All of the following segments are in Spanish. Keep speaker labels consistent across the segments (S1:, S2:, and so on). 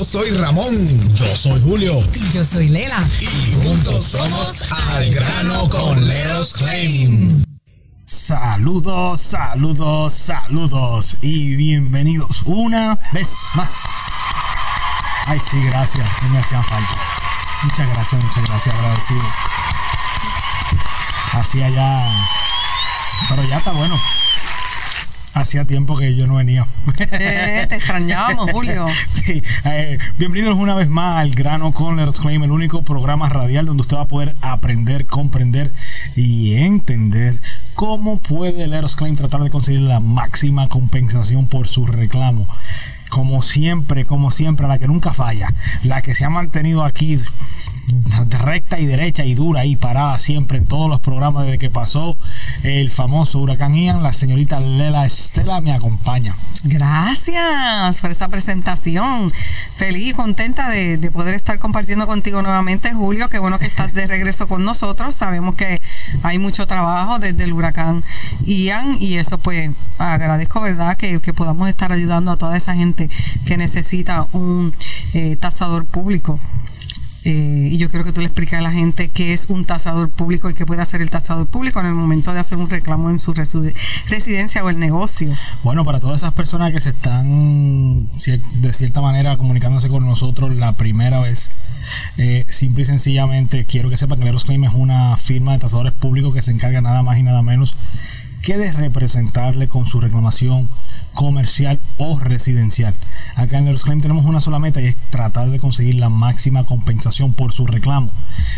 S1: Yo soy Ramón.
S2: Yo soy Julio.
S3: Y yo soy Lela.
S1: Y juntos somos Al Grano con Leros Claim.
S2: Saludos, saludos, saludos y bienvenidos una vez más. Ay, sí, gracias, no me hacían falta. Muchas gracias, muchas gracias, agradecido. Hacía ya. Pero ya está bueno. Hacía tiempo que yo no venía.
S3: Eh, te extrañábamos, Julio.
S2: Sí, eh, bienvenidos una vez más al Grano con Claim, el único programa radial donde usted va a poder aprender, comprender y entender cómo puede Leros Claim tratar de conseguir la máxima compensación por su reclamo. Como siempre, como siempre, la que nunca falla, la que se ha mantenido aquí recta y derecha y dura y parada siempre en todos los programas desde que pasó el famoso huracán Ian. La señorita Lela Estela me acompaña.
S3: Gracias por esa presentación. Feliz y contenta de, de, poder estar compartiendo contigo nuevamente, Julio. Qué bueno que estás de regreso con nosotros. Sabemos que hay mucho trabajo desde el huracán Ian y eso pues agradezco, ¿verdad? Que, que podamos estar ayudando a toda esa gente que necesita un eh, tasador público. Eh, y yo quiero que tú le expliques a la gente qué es un tasador público y qué puede hacer el tasador público en el momento de hacer un reclamo en su residencia o el negocio.
S2: Bueno, para todas esas personas que se están de cierta manera comunicándose con nosotros la primera vez, eh, simple y sencillamente quiero que sepan que Leros Claim es una firma de tasadores públicos que se encarga nada más y nada menos que de representarle con su reclamación comercial o residencial. Acá en Leros Claim tenemos una sola meta y es tratar de conseguir la máxima compensación por su reclamo.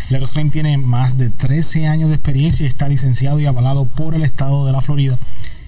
S2: Leros Claim tiene más de 13 años de experiencia y está licenciado y avalado por el estado de la Florida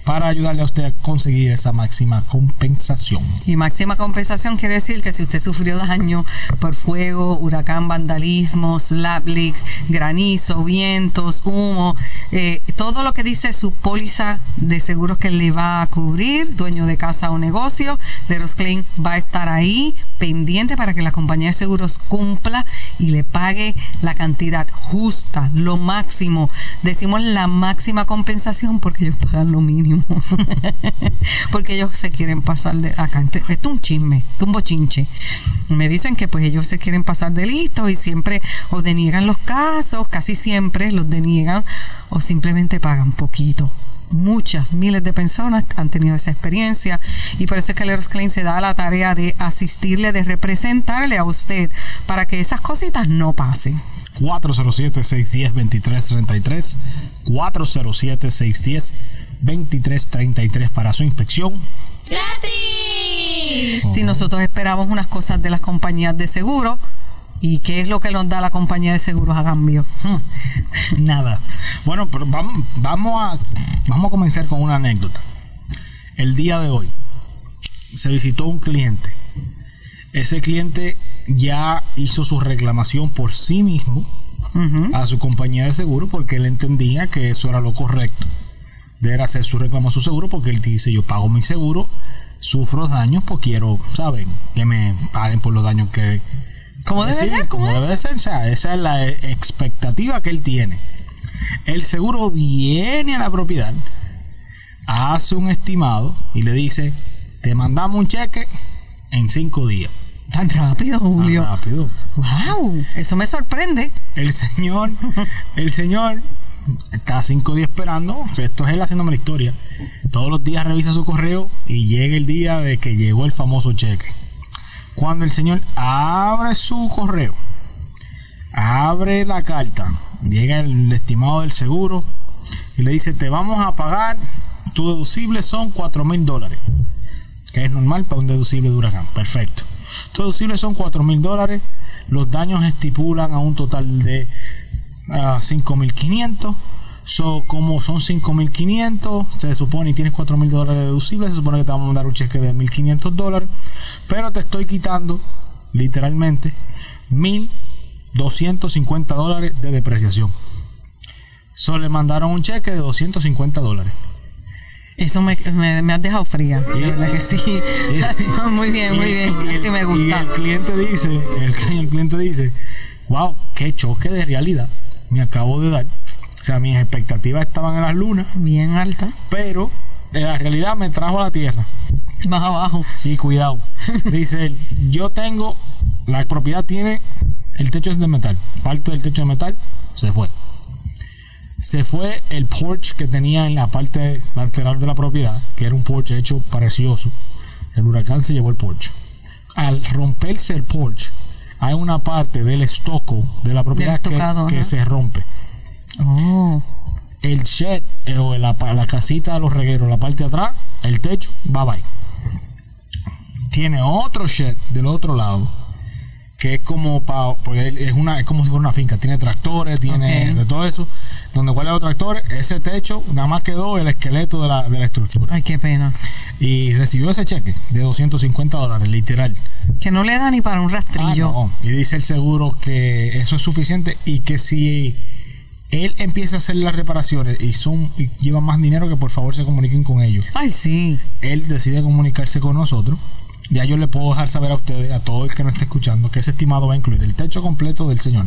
S2: para ayudarle a usted a conseguir esa máxima compensación.
S3: Y máxima compensación quiere decir que si usted sufrió daño por fuego, huracán, vandalismo, slap leaks, granizo, vientos, humo, eh, todo lo que dice su póliza de seguros que le va a cubrir, dueño de casa o negocio, Leros Claim va a estar ahí pendiente para que la compañía de seguros cumpla y le pague la cantidad justa, lo máximo. Decimos la máxima compensación porque ellos pagan lo mínimo. porque ellos se quieren pasar de acá. Esto es un chisme, es un bochinche. Me dicen que pues ellos se quieren pasar de listo y siempre o deniegan los casos, casi siempre los deniegan o simplemente pagan poquito muchas, miles de personas han tenido esa experiencia y por eso es que Leros Claim se da la tarea de asistirle, de representarle a usted para que esas cositas no pasen.
S2: 407-610-2333, 407-610-2333 para su inspección.
S4: ¡Gratis!
S3: Si nosotros esperamos unas cosas de las compañías de seguro, ¿Y qué es lo que nos da la compañía de seguros a cambio?
S2: Hmm. Nada. Bueno, pero vamos, vamos, a, vamos a comenzar con una anécdota. El día de hoy se visitó un cliente. Ese cliente ya hizo su reclamación por sí mismo uh -huh. a su compañía de seguro porque él entendía que eso era lo correcto. De hacer su reclamo a su seguro porque él dice yo pago mi seguro, sufro daños, pues quiero, ¿saben? Que me paguen por los daños que,
S3: ¿Cómo debe
S2: decir,
S3: ser? ¿Cómo
S2: como debe ser, o sea, esa es la expectativa que él tiene. El seguro viene a la propiedad, hace un estimado y le dice, te mandamos un cheque en cinco días.
S3: Tan rápido, Julio.
S2: Tan rápido.
S3: Wow, eso me sorprende.
S2: El señor, el señor está cinco días esperando. Esto es él haciéndome la historia. Todos los días revisa su correo y llega el día de que llegó el famoso cheque cuando el señor abre su correo, abre la carta, llega el estimado del seguro y le dice, te vamos a pagar, tu deducible son 4 mil dólares, que es normal para un deducible de huracán, perfecto. Tu deducible son 4 mil dólares, los daños estipulan a un total de uh, 5.500. So, como son 5.500, se supone y tienes 4.000 dólares deducibles, se supone que te vamos a mandar un cheque de 1.500 dólares, pero te estoy quitando literalmente 1.250 dólares de depreciación. Solo le mandaron un cheque de 250 dólares.
S3: Eso me, me, me has dejado fría.
S2: Y-
S3: verdad que sí.
S2: y-
S3: muy bien, muy
S2: Y-
S3: bien.
S2: y el-
S3: Así me
S2: Y
S3: gusta.
S2: el cliente dice, el, el cliente dice, wow, qué choque de realidad me acabo de dar. O sea, mis expectativas estaban en las lunas,
S3: Bien altas.
S2: pero la realidad me trajo a la tierra.
S3: Más abajo.
S2: Y cuidado. Dice él, yo tengo, la propiedad tiene, el techo es de metal. Parte del techo de metal se fue. Se fue el porch que tenía en la parte lateral de la propiedad, que era un porch hecho precioso. El huracán se llevó el porch. Al romperse el porch, hay una parte del estoco de la propiedad que, se rompe.
S3: Oh.
S2: El shed eh, o la, la casita de los regueros, la parte de atrás, el techo, bye bye. Tiene otro shed del otro lado que es como pa- él- es una es como si fuera una finca, tiene tractores, tiene de todo eso. Donde cuál los tractores, ese techo nada más quedó el esqueleto de la, de la estructura.
S3: Ay, qué pena.
S2: Y recibió ese cheque de 250 dólares, literal.
S3: Que no le da ni para un rastrillo.
S2: Ah, no. Y dice el seguro que eso es suficiente y que si él empieza a hacer las reparaciones y son y llevan más dinero que por favor se comuniquen con ellos.
S3: Ay, sí.
S2: Él decide comunicarse con nosotros. Ya yo le puedo dejar saber a ustedes, a todo el que nos esté escuchando, que ese estimado va a incluir el techo completo del señor,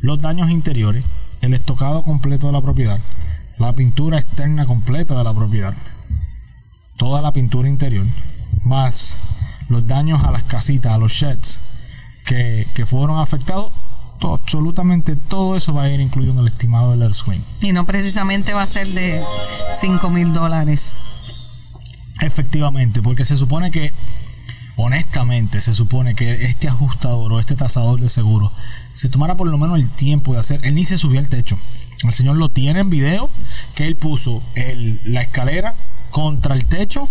S2: los daños interiores, el estocado completo de la propiedad, la pintura externa completa de la propiedad, toda la pintura interior, más los daños a las casitas, a los sheds que, que fueron afectados, absolutamente todo eso va a ir incluido en el estimado del Swing.
S3: Y no precisamente va a ser de 5 mil dólares.
S2: Efectivamente, porque se supone que, honestamente, se supone que este ajustador o este tasador de seguro se tomara por lo menos el tiempo de hacer. Él ni se subió al techo. El señor lo tiene en video que él puso el- la escalera contra el techo,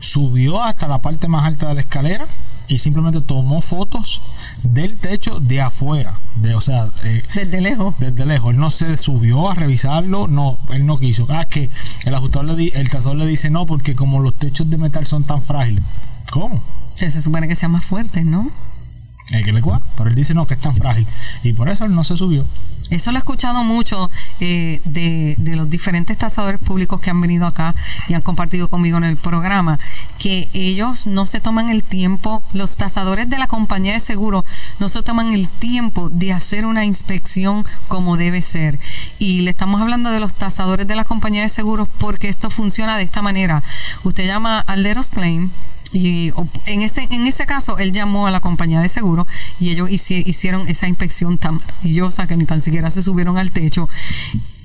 S2: subió hasta la parte más alta de la escalera y simplemente tomó fotos del techo de afuera. De, o sea, eh,
S3: Desde lejos.
S2: desde lejos. Él no se subió a revisarlo, no, él no quiso. Ah, que el ajustador le di- el tasador le dice no, porque como los techos de metal son tan frágiles. ¿Cómo?
S3: Se supone que sea más fuerte, ¿no?
S2: El que le. Pero él dice no, que es tan frágil. Y por eso él no se subió.
S3: Eso lo he escuchado mucho eh, de, de los diferentes tasadores públicos que han venido acá y han compartido conmigo en el programa, que ellos no se toman el tiempo, los tasadores de la compañía de seguro no se toman el tiempo de hacer una inspección como debe ser. Y le estamos hablando de los tasadores de la compañía de seguros porque esto funciona de esta manera. Usted llama al Leros Claim y en ese, en ese caso, él llamó a la compañía de seguro y ellos hici- hicieron esa inspección tan maravillosa que ni tan siquiera se subieron al techo.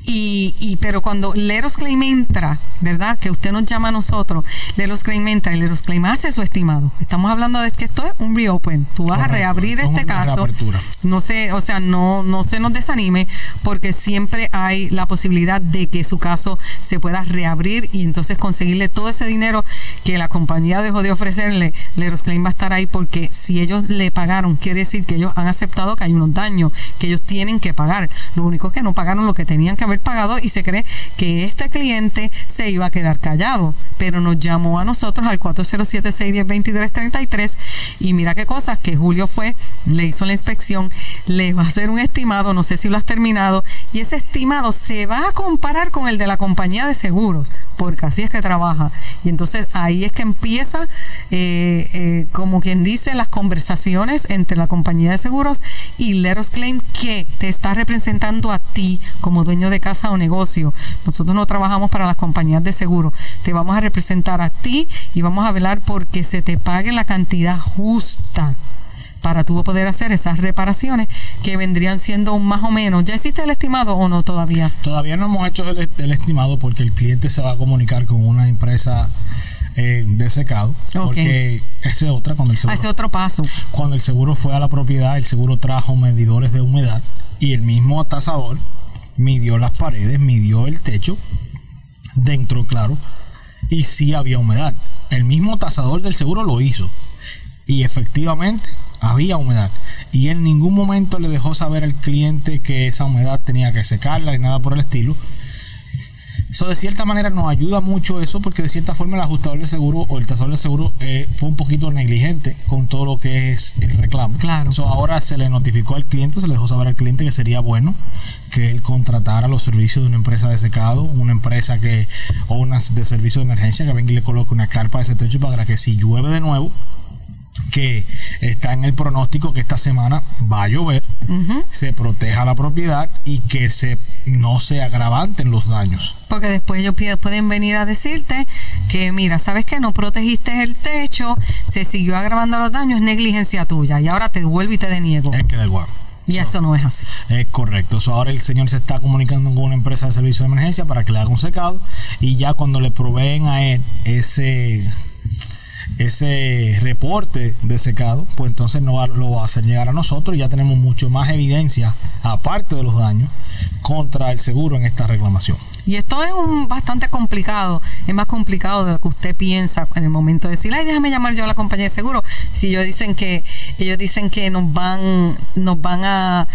S3: Y, y pero cuando Leros Claim entra, ¿verdad? Que usted nos llama a nosotros, Leros Claim entra y Leros Claim hace su estimado. Estamos hablando de que esto es un reopen. Tú vas a reabrir
S2: es
S3: este caso.
S2: reapertura.
S3: No se, o sea, no, no se nos desanime porque siempre hay la posibilidad de que su caso se pueda reabrir y entonces conseguirle todo ese dinero que la compañía dejó de ofrecerle. Leros Claim va a estar ahí porque si ellos le pagaron, quiere decir que ellos han aceptado que hay unos daños que ellos tienen que pagar. Lo único es que no pagaron lo que tenían que haber pagado y se cree que este cliente se iba a quedar callado, pero nos llamó a nosotros al 407-610-2333 y mira qué cosas que Julio fue, le hizo la inspección, le va a hacer un estimado, no sé si lo has terminado, y ese estimado se va a comparar con el de la compañía de seguros, porque así es que trabaja. Y entonces ahí es que empieza, eh, eh, como quien dice, las conversaciones entre la compañía de seguros y Leros Claim que te está representando a ti como dueño de casa o negocio. Nosotros no trabajamos para las compañías de seguro. Te vamos a representar a ti y vamos a velar porque se te pague la cantidad justa para tú poder hacer esas reparaciones que vendrían siendo un más o menos. ¿Ya hiciste el estimado o no todavía?
S2: Todavía no hemos hecho el, el estimado porque el cliente se va a comunicar con una empresa eh, de secado. Porque esa es otra cuando el seguro.
S3: Hace otro paso.
S2: Cuando el seguro fue a la propiedad, el seguro trajo medidores de humedad y el mismo tasador midió las paredes, midió el techo, dentro, claro, y sí había humedad. El mismo tasador del seguro lo hizo. Y efectivamente había humedad. Y en ningún momento le dejó saber al cliente que esa humedad tenía que secarla ni nada por el estilo. Eso de cierta manera nos ayuda mucho eso porque de cierta forma el ajustador de seguro o el tasador de seguro eh, fue un poquito negligente con todo lo que es el reclamo.
S3: Claro.
S2: So, ahora se le notificó al cliente, se le dejó saber al cliente que sería bueno que él contratara los servicios de una empresa de secado, una empresa que o una de servicio de emergencia que venga y le coloque una carpa a ese techo para que si llueve de nuevo que está en el pronóstico que esta semana va a llover, se proteja la propiedad y que se no se agravanten los daños.
S3: Porque después ellos pueden venir a decirte que, mira, sabes que no protegiste el techo, se siguió agravando los daños, es negligencia tuya y ahora te vuelvo y te deniego.
S2: Es que da igual.
S3: Y eso no es así.
S2: Es correcto. ahora el señor se está comunicando con una empresa de servicio de emergencia para que le haga un secado y ya cuando le proveen a él ese ese reporte de secado, pues entonces no lo va a hacer llegar a nosotros y ya tenemos mucho más evidencia, aparte de los daños, contra el seguro en esta reclamación.
S3: Y esto es un bastante complicado, es más complicado de lo que usted piensa en el momento de decir, ay, déjame llamar yo a la compañía de seguro. Si ellos dicen que ellos dicen que nos van nos van a,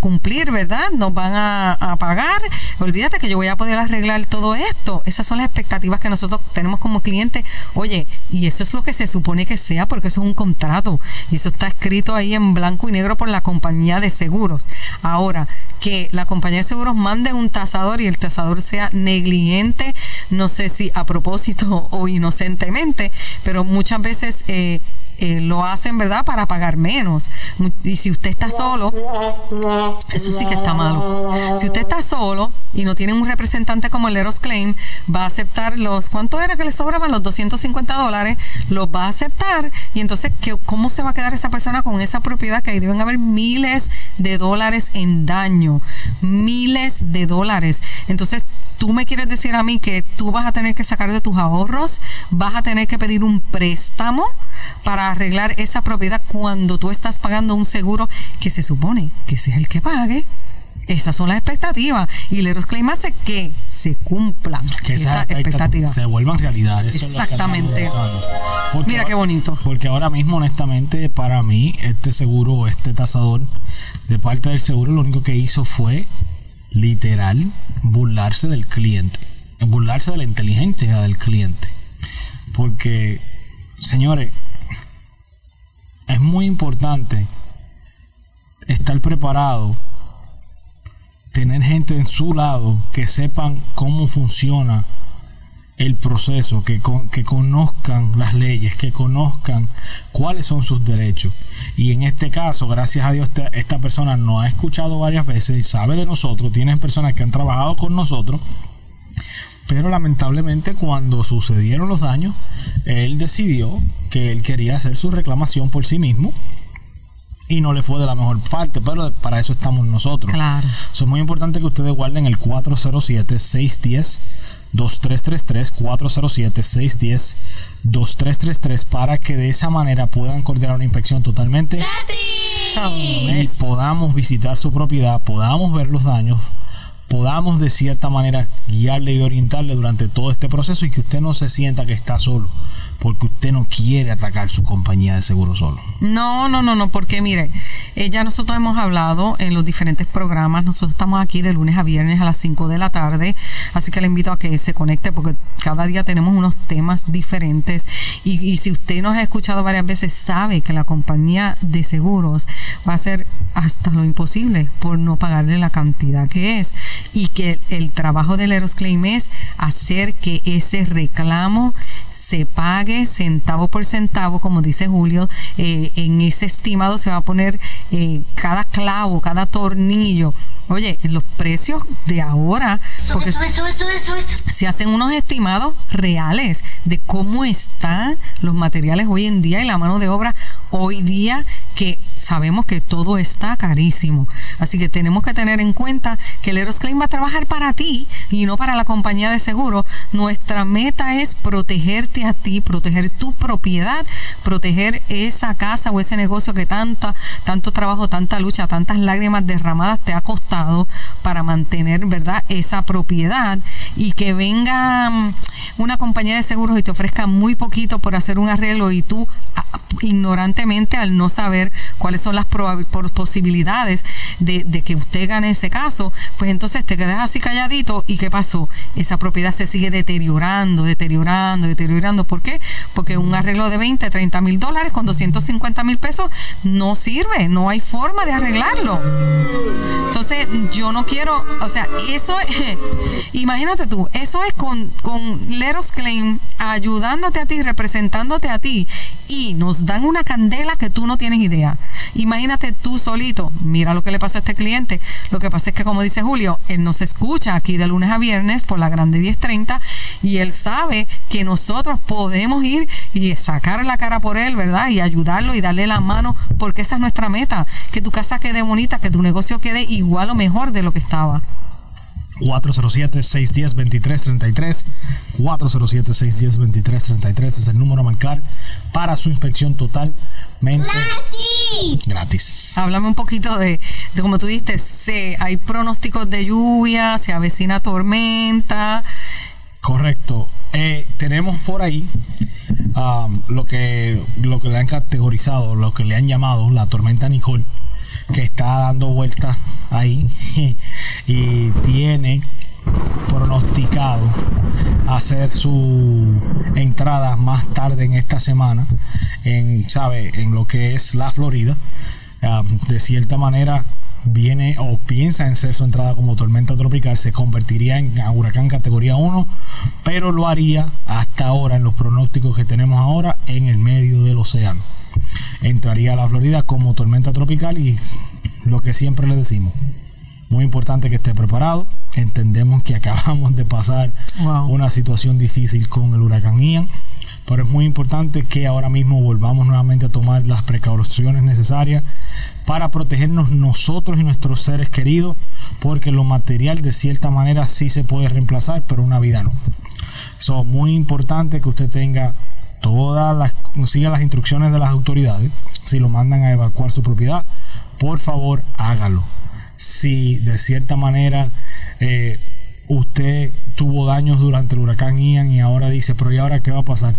S3: cumplir, ¿verdad? Nos van a, pagar. Olvídate que yo voy a poder arreglar todo esto. Esas son las expectativas que nosotros tenemos como clientes. Oye, y eso es lo que se supone que sea porque eso es un contrato y eso está escrito ahí en blanco y negro por la compañía de seguros. Ahora, que la compañía de seguros mande un tasador y el tasador sea negligente, no sé si a propósito o inocentemente, pero muchas veces eh, eh, lo hacen, ¿verdad?, para pagar menos. Y si usted está solo, eso sí que está malo. Si usted está solo y no tiene un representante como el Eros Claim, va a aceptar los, ¿cuánto era que le sobraban? Los 250 dólares, los va a aceptar. Y entonces, ¿qué, ¿cómo se va a quedar esa persona con esa propiedad? Que ahí deben haber miles de dólares en daño. Miles de dólares. Entonces, tú me quieres decir a mí que tú vas a tener que sacar de tus ahorros, vas a tener que pedir un préstamo para arreglar esa propiedad cuando tú estás pagando un seguro que se supone que sea el que pague. Esas son las expectativas y le Claim hace que se cumplan
S2: que esas expectativas. Se vuelvan realidad.
S3: Exactamente. Mira qué bonito.
S2: Porque ahora mismo, honestamente, para mí, este seguro, este tasador, de parte del seguro, lo único que hizo fue literal burlarse del cliente, burlarse de la inteligencia del cliente. Porque, señores, es muy importante estar preparado, tener gente en su lado que sepan cómo funciona el proceso, que, que conozcan las leyes, que conozcan cuáles son sus derechos. Y en este caso, gracias a Dios, esta, persona nos ha escuchado varias veces, sabe de nosotros, tienen personas que han trabajado con nosotros, pero lamentablemente cuando sucedieron los daños, él decidió que él quería hacer su reclamación por sí mismo y no le fue de la mejor parte, pero para eso estamos nosotros.
S3: Claro.
S2: es muy importante que ustedes guarden el 407 610 2333 407 610 2333 para que de esa manera puedan coordinar una inspección totalmente y podamos visitar su propiedad, podamos ver los daños, podamos de cierta manera guiarle y orientarle durante todo este proceso y que usted no se sienta que está solo porque usted no quiere atacar su compañía de seguro solo.
S3: No, no, no, no, porque mire, eh, ya nosotros hemos hablado en los diferentes programas, nosotros estamos aquí de lunes a viernes a las 5 de la tarde, así que le invito a que se conecte porque cada día tenemos unos temas diferentes. Y, si usted nos ha escuchado varias veces sabe que la compañía de seguros va a hacer hasta lo imposible por no pagarle la cantidad que es. Y que el trabajo del Claim es hacer que ese reclamo se pague centavo por centavo, como dice Julio, eh, en ese estimado se va a poner eh, cada clavo, cada tornillo. Oye, los precios de ahora, porque se hacen unos estimados reales de cómo están los materiales hoy en día y la mano de obra hoy día que sabemos que todo está carísimo. Así que tenemos que tener en cuenta que el Claim va a trabajar para ti y no para la compañía de seguro. Nuestra meta es protegerte a ti, proteger tu propiedad, proteger esa casa o ese negocio que tanta, tanto trabajo, tanta lucha, tantas lágrimas derramadas te ha costado para mantener, ¿verdad?, esa propiedad y que venga mm, una compañía de seguros y te ofrezca muy poquito por hacer un arreglo y tú ignorantemente al no saber cuáles son las posibilidades de, que usted gane ese caso, pues entonces te quedas así calladito y ¿qué pasó? Esa propiedad se sigue deteriorando, deteriorando, deteriorando. ¿Por qué? Porque un arreglo de 20, 30 mil dólares con 250 mil pesos no sirve, no hay forma de arreglarlo. Entonces, yo no quiero, o sea, eso es, imagínate tú, eso es con, con Leros Claim ayudándote a ti, representándote a ti, y nos dan una candela que tú no tienes idea. Imagínate tú solito, mira lo que le pasa a este cliente. Lo que pasa es que, como dice Julio, él nos escucha aquí de lunes a viernes por la grande 1030 y él sabe que nosotros podemos ir y sacar la cara por él, ¿verdad? Y ayudarlo y darle la mano, porque esa es nuestra meta, que tu casa quede bonita, que tu negocio quede igual o mejor de lo que estaba.
S2: 407-610-2333. 407-610-2333 es el número a marcar para su inspección totalmente gratis.
S3: Háblame un poquito de, de como tú dijiste, se, hay pronósticos de lluvia, se avecina tormenta.
S2: Correcto. Eh, tenemos por ahí um, lo, que, lo que le han categorizado, lo que le han llamado la tormenta Nicole que está dando vueltas ahí y tiene pronosticado hacer su entrada más tarde en esta semana en sabe en lo que es la Florida um, de cierta manera viene o piensa en ser su entrada como tormenta tropical, se convertiría en huracán categoría 1, pero lo haría hasta ahora en los pronósticos que tenemos ahora en el medio del océano. Entraría a la Florida como tormenta tropical y lo que siempre le decimos, muy importante que esté preparado. Entendemos que acabamos de pasar
S3: Wow.
S2: una situación difícil con el huracán Ian, pero es muy importante que ahora mismo volvamos nuevamente a tomar las precauciones necesarias para protegernos nosotros y nuestros seres queridos, porque lo material de cierta manera sí se puede reemplazar, pero una vida no. So, muy importante que usted tenga todas las siga las instrucciones de las autoridades. Si lo mandan a evacuar su propiedad, por favor hágalo. Si de cierta manera eh, usted tuvo daños durante el huracán Ian y ahora dice, pero ¿y ahora qué va a pasar?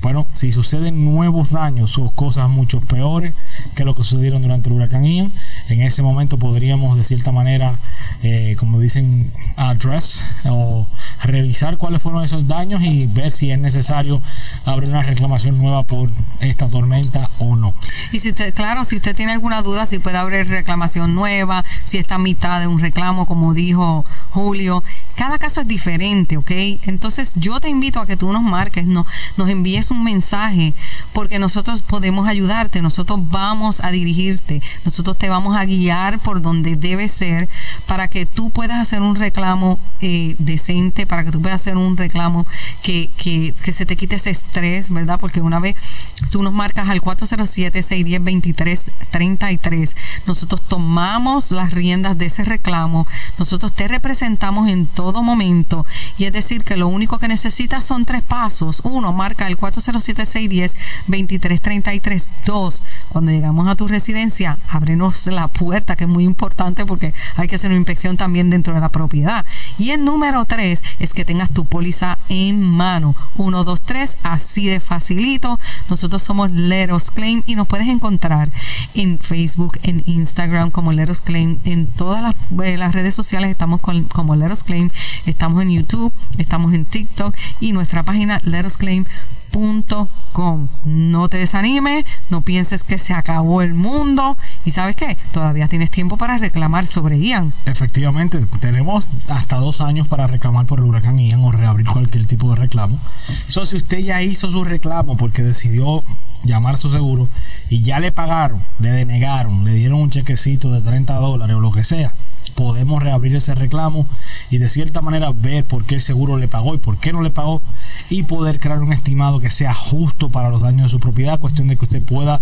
S2: Bueno, si suceden nuevos daños o cosas mucho peores que lo que sucedieron durante el huracán Ian, en ese momento podríamos de cierta manera, eh, como dicen, address o revisar cuáles fueron esos daños y ver si es necesario abrir una reclamación nueva por esta tormenta o no.
S3: Y si usted, claro, si usted tiene alguna duda, si puede abrir reclamación nueva, si está a mitad de un reclamo, como dijo Julio, cada caso es diferente, ¿ok? Entonces yo te invito a que tú nos marques, no, nos envíes un mensaje, porque nosotros podemos ayudarte, nosotros vamos a dirigirte, nosotros te vamos a guiar por donde debe ser para que tú puedas hacer un reclamo eh, decente, para que tú puedas hacer un reclamo que, que, que se te quite ese estrés, ¿verdad? Porque una vez tú nos marcas al 407-610-2333, nosotros tomamos las riendas de ese reclamo, nosotros te representamos en todo momento y es decir que lo único que necesitas son tres pasos. Uno, marca el 407-610-2333. Dos, cuando llegamos a tu residencia, ábrenos la puerta, que es muy importante porque hay que hacer una inspección también dentro de la propiedad. Y el número tres es que tengas tu póliza en mano. Uno, dos, tres, así de facilito. Nosotros somos Leros Claim y nos puedes encontrar en Facebook, en Instagram como Leros Claim, en todas las, eh, redes sociales estamos con, como Leros Claim, estamos en YouTube, estamos en TikTok y nuestra página lerosclaim.com. No te desanimes, no pienses que se acabó el mundo y sabes qué, todavía tienes tiempo para reclamar sobre Ian.
S2: Efectivamente, tenemos hasta dos años para reclamar por el huracán Ian o reabrir cualquier tipo de reclamo. Eso si usted ya hizo su reclamo porque decidió llamar su seguro y ya le pagaron, le denegaron, le dieron un chequecito de 30 dólares o lo que sea, podemos reabrir ese reclamo y de cierta manera ver por qué el seguro le pagó y por qué no le pagó y poder crear un estimado que sea justo para los daños de su propiedad, cuestión de que usted pueda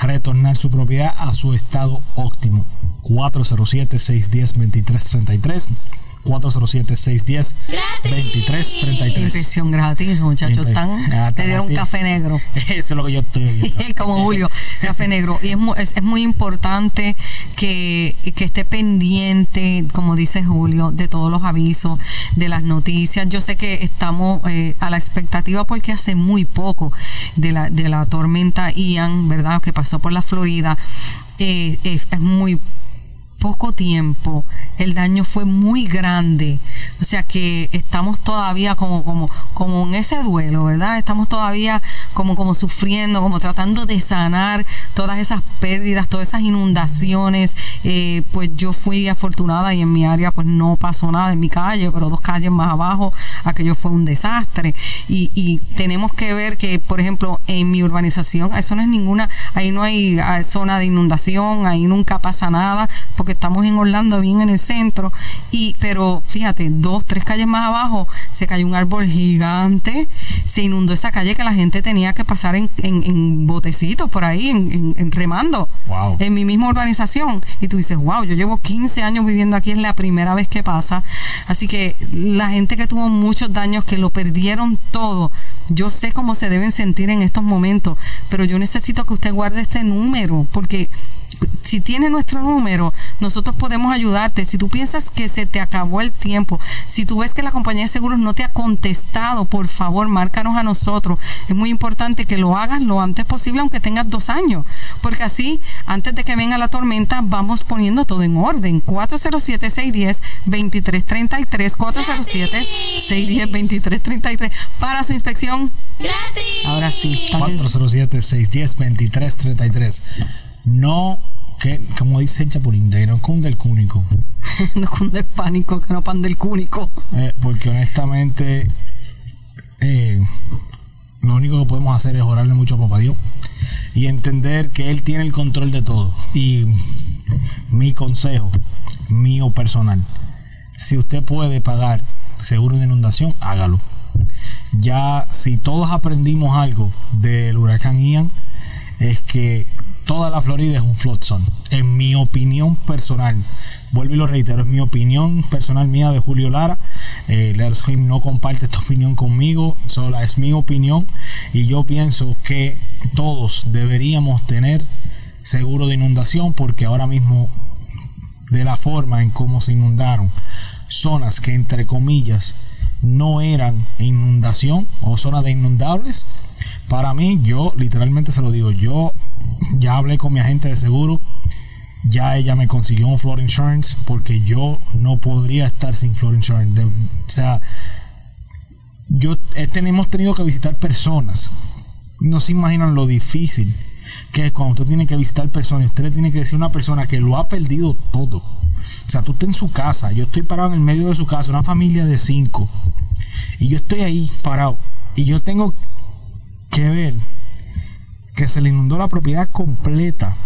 S2: retornar su propiedad a su estado óptimo. 407-610-2333 407-610-2333
S3: Impresión gratis, muchachos.
S2: Ah,
S3: te dieron
S2: tan
S3: café negro.
S2: Eso es lo que yo estoy
S3: como Julio, café negro. Y es, es, es muy importante que, que esté pendiente, como dice Julio, de todos los avisos, de las noticias. Yo sé que estamos eh, a la expectativa porque hace muy poco de la, de la tormenta Ian, ¿verdad? Que pasó por la Florida. Eh, es muy poco tiempo el daño fue muy grande. O sea que estamos todavía como, como, como en ese duelo, ¿verdad? Estamos todavía como, como sufriendo, como tratando de sanar todas esas pérdidas, todas esas inundaciones. Eh, pues yo fui afortunada y en mi área pues no pasó nada en mi calle, pero dos calles más abajo aquello fue un desastre. Y, y tenemos que ver que, por ejemplo, en mi urbanización, eso no es ninguna, ahí no hay ah, zona de inundación, ahí nunca pasa nada, porque estamos en Orlando, bien en el centro. Y, pero fíjate, dos, tres calles más abajo se cayó un árbol gigante, se inundó esa calle que la gente tenía que pasar en, en, botecitos por ahí, en, en remando, en mi misma urbanización. Y tú dices, wow, yo llevo 15 años viviendo aquí, es la primera vez que pasa. Así que la gente que tuvo muchos daños, que lo perdieron todo, yo sé cómo se deben sentir en estos momentos, pero yo necesito que usted guarde este número, porque si tiene nuestro número, nosotros podemos ayudarte. Si tú piensas que se te acabó el tiempo, si tú ves que la compañía de seguros no te ha contestado, por favor, márcanos a nosotros. Es muy importante que lo hagas lo antes posible, aunque tengas dos años, porque así, antes de que venga la tormenta, vamos poniendo todo en orden. 407-610-2333, 407-610-2333, para su inspección.
S4: Gratis.
S3: Ahora sí.
S2: 407-610-2333 no, que, como dice el Chapulín, de no cunde el cúnico.
S3: no cunde el pánico, que no pan del cúnico.
S2: Eh, porque honestamente, eh, lo único que podemos hacer es orarle mucho a Papá Dios y entender que Él tiene el control de todo. Y mi consejo, mío personal, si usted puede pagar seguro de inundación, hágalo. Ya si todos aprendimos algo del huracán Ian, es que toda la Florida es un zone. En mi opinión personal, vuelvo y lo reitero, es mi opinión personal mía de Julio Lara. Eh, no comparte esta opinión conmigo, solo es mi opinión y yo pienso que todos deberíamos tener seguro de inundación porque ahora mismo de la forma en cómo se inundaron zonas que entre comillas no eran inundación o zonas de inundables para mí yo literalmente se lo digo yo ya hablé con mi agente de seguro, ya ella me consiguió un flood insurance porque yo no podría estar sin flood insurance. o sea, yo hemos tenido que visitar personas. No se imaginan lo difícil que es cuando usted tiene que visitar personas. Usted le tiene que decir a una persona que lo ha perdido todo. O sea, tú estás en su casa. Yo estoy parado en el medio de su casa, una familia de cinco. Y yo estoy ahí parado. Y yo tengo que ver que se le inundó la propiedad completa,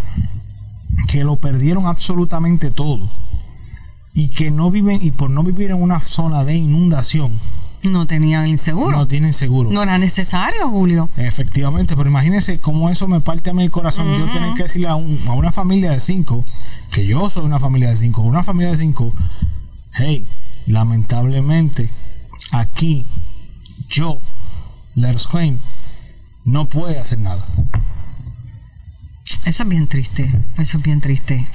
S2: que lo perdieron absolutamente todo y que no viven y por no vivir en una zona de inundación
S3: no tenían el seguro.
S2: No tienen seguro.
S3: No era necesario, Julio.
S2: Efectivamente, pero imagínense cómo eso me parte a mí el corazón. Yo tener que decirle a, a, una familia de cinco, que yo soy una familia de cinco, una familia de cinco, hey, lamentablemente, aquí, yo, Let's Claim, no puede hacer nada.
S3: Eso es bien triste, eso es bien triste.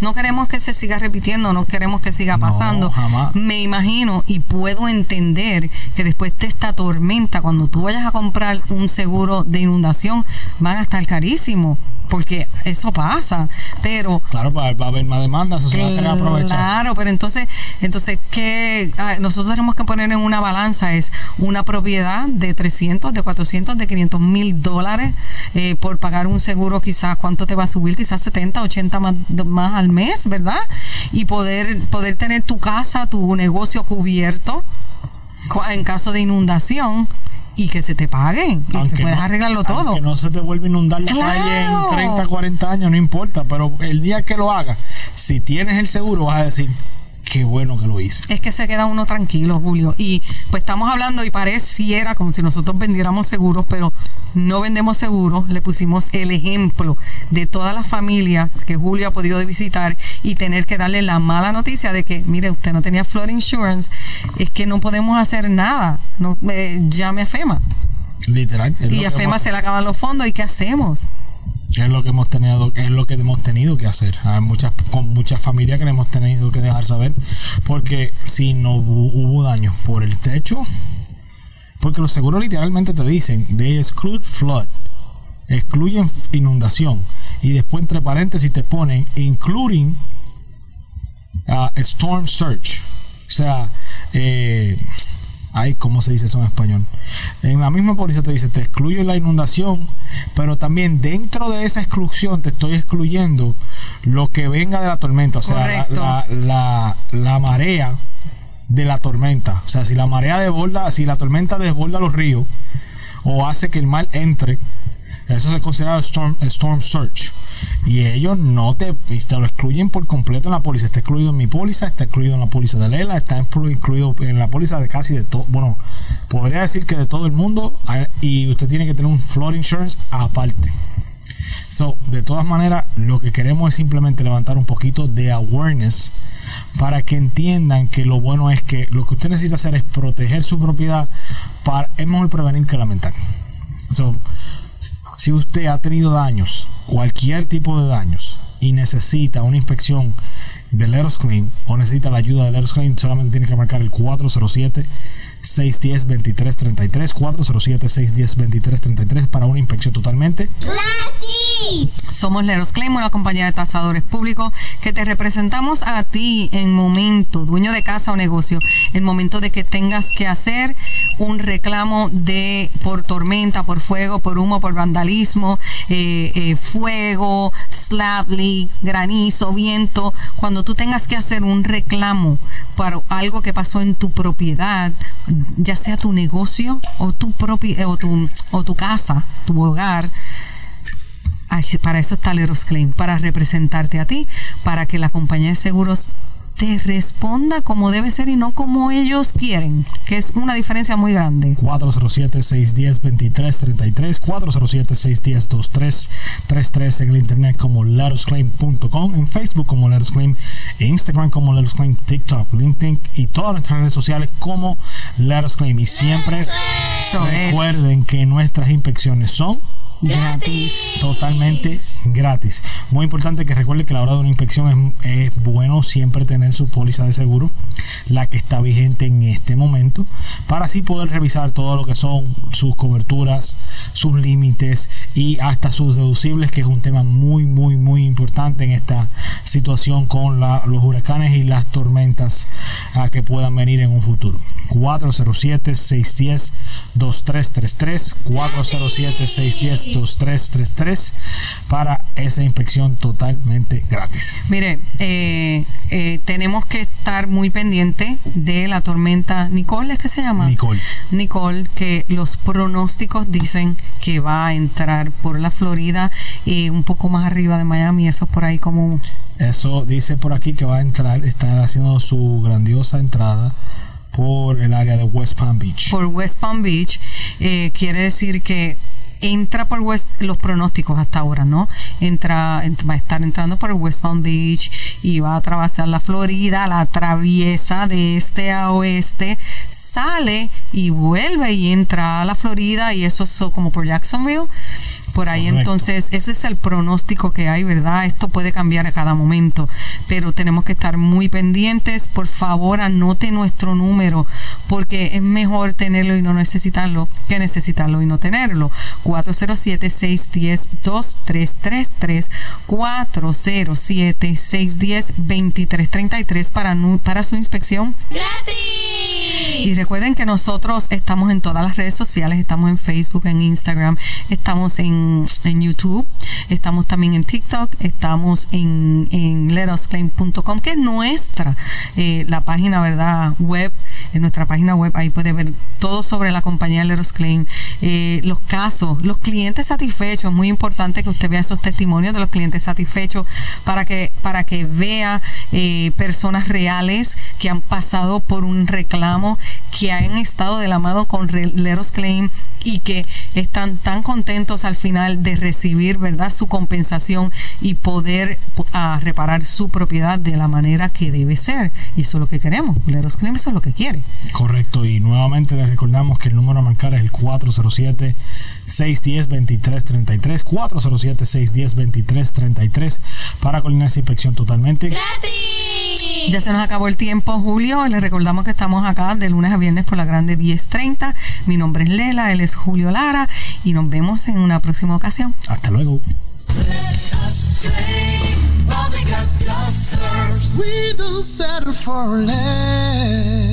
S3: no, queremos que se siga repitiendo, no queremos que siga pasando. Me imagino y puedo entender que después de esta tormenta, cuando tú vayas a comprar un seguro de inundación, van a estar carísimos porque eso pasa, pero...
S2: Claro, va, a haber más demandas, eso se va a querer aprovechar.
S3: Claro, pero entonces, entonces ¿qué ah, nosotros tenemos que poner en una balanza? Es una propiedad de 300, de 400, de 500 mil dólares eh, por pagar un seguro quizás, ¿cuánto te va a subir? Quizás 70, 80 más, más al mes, ¿verdad? Y poder, poder tener tu casa, tu negocio cubierto en caso de inundación y que se te paguen y que puedas arreglarlo todo.
S2: Que no se te vuelva a inundar la calle en 30, 40 años, no importa, pero el día que lo hagas, si tienes el seguro, vas a decir, qué bueno que lo hice.
S3: Es que se queda uno tranquilo, Julio. Y pues estamos hablando y pareciera como si nosotros vendiéramos seguros, pero no vendemos seguros. Le pusimos el ejemplo de toda la familia que Julio ha podido visitar y tener que darle la mala noticia de que, mire, usted no tenía flood insurance, es que no podemos hacer nada. No, eh, llame a FEMA.
S2: Literal.
S3: Y a FEMA se le acaban los fondos y ¿qué hacemos?
S2: es lo que hemos tenido es lo que hemos tenido que hacer hay muchas con muchas familias que le hemos tenido que dejar saber porque si no hubo, daño por el techo porque los seguros literalmente te dicen de exclude flood excluyen inundación y después entre paréntesis te ponen including ah, Storm Search. O sea, eh, ay, ¿cómo se dice eso en español? En la misma póliza te dice, te excluyo la inundación, pero también dentro de esa exclusión te estoy excluyendo lo que venga de la tormenta, o sea, la, la- la marea de la tormenta. O sea, si la marea desborda, si la tormenta desborda los ríos o hace que el mar entre, eso se considera storm, storm search. Y ellos no te, te lo excluyen por completo en la póliza. Está excluido en mi póliza, está excluido en la póliza de Lela, está inclu- incluido en la póliza de casi de todo. Bueno, podría decir que de todo el mundo. Y usted tiene que tener un flood insurance aparte. So, de todas maneras, lo que queremos es simplemente levantar un poquito de awareness para que entiendan que lo bueno es que lo que usted necesita hacer es proteger su propiedad. Para, es mejor prevenir que lamentar. So, si usted ha tenido daños, cualquier tipo de daños, y necesita una inspección de Letters Claim o necesita la ayuda de Letters Claim, solamente tiene que marcar el 407 610 2333 407 610 2333 para una inspección totalmente.
S3: Somos Leros Claim, una compañía de tasadores públicos que te representamos a ti en momento, dueño de casa o negocio, en momento de que tengas que hacer un reclamo de por tormenta, por fuego, por humo, por vandalismo, eh, eh, fuego, slab leak, granizo, viento. Cuando tú tengas que hacer un reclamo para algo que pasó en tu propiedad, ya sea tu negocio o tu propi- o tu, o tu casa, tu hogar, para eso está Leros Claim, para representarte a ti, para que la compañía de seguros te responda como debe ser y no como ellos quieren, que es una diferencia muy grande.
S2: 407-610-2333, 407-610-2333 en el internet como lettersclaim.com, en Facebook como Letters Claim, en Instagram como Letters Claim, TikTok, LinkedIn y todas nuestras redes sociales como Letters Claim. Y siempre
S3: Eso es.
S2: recuerden que nuestras inspecciones son
S3: Gratis.
S2: totalmente gratis. Muy importante que recuerde que a la hora de una inspección es, es bueno siempre tener su póliza de seguro, la que está vigente en este momento, para así poder revisar todo lo que son sus coberturas, sus límites y hasta sus deducibles, que es un tema muy, muy, muy importante en esta situación con los huracanes y las tormentas ah, que puedan venir en un futuro. 407-610-2333, 407-610-2333 para esa inspección totalmente gratis.
S3: Mire, eh, eh, tenemos que estar muy pendiente de la tormenta Nicole, ¿es que se llama?
S2: Nicole.
S3: Nicole, que los pronósticos dicen que va a entrar por la Florida y un poco más arriba de Miami, eso es por ahí como
S2: Eso dice por aquí que va a entrar, estar haciendo su grandiosa entrada por el área de West Palm Beach.
S3: por West Palm Beach, eh, quiere decir que entra por West, los pronósticos hasta ahora, ¿no? Entra, ent- va a estar entrando por West Palm Beach y va a atravesar la Florida, la atraviesa de este a oeste, sale y vuelve y entra a la Florida y eso es como por Jacksonville. Por ahí
S2: Correcto.
S3: entonces, ese es el pronóstico que hay, ¿verdad? Esto puede cambiar a cada momento, pero tenemos que estar muy pendientes. Por favor, anote nuestro número, porque es mejor tenerlo y no necesitarlo que necesitarlo y no tenerlo. 407-610-2333, 407-610-2333 para, para su inspección y recuerden que nosotros estamos en todas las redes sociales, estamos en Facebook, en Instagram, estamos en, en YouTube, estamos también en TikTok, estamos en, en letosclaim.com, que es nuestra, eh, la página, ¿verdad? Web, en nuestra página web, ahí puede ver todo sobre la compañía Let Us Claim, eh, los casos, los clientes satisfechos, muy importante que usted vea esos testimonios de los clientes satisfechos para que, para que vea eh, personas reales que han pasado por un reclamo, que han estado de la mano con Us Claim y que están tan contentos al final de recibir, ¿verdad?, su compensación y poder ah, reparar su propiedad de la manera que debe ser. Y eso es lo que queremos. Let Us Claim eso es lo que quiere.
S2: Correcto, y nuevamente les recordamos que el número a marcar es el 407-610-2333, 407-610-2333 para coordinar esa inspección totalmente.
S3: Ya se nos acabó el tiempo, Julio. Les recordamos que estamos acá de lunes a viernes por la grande 1030. Mi nombre es Lela, él es Julio Lara y nos vemos en una próxima ocasión.
S2: Hasta luego.
S1: We settle for less.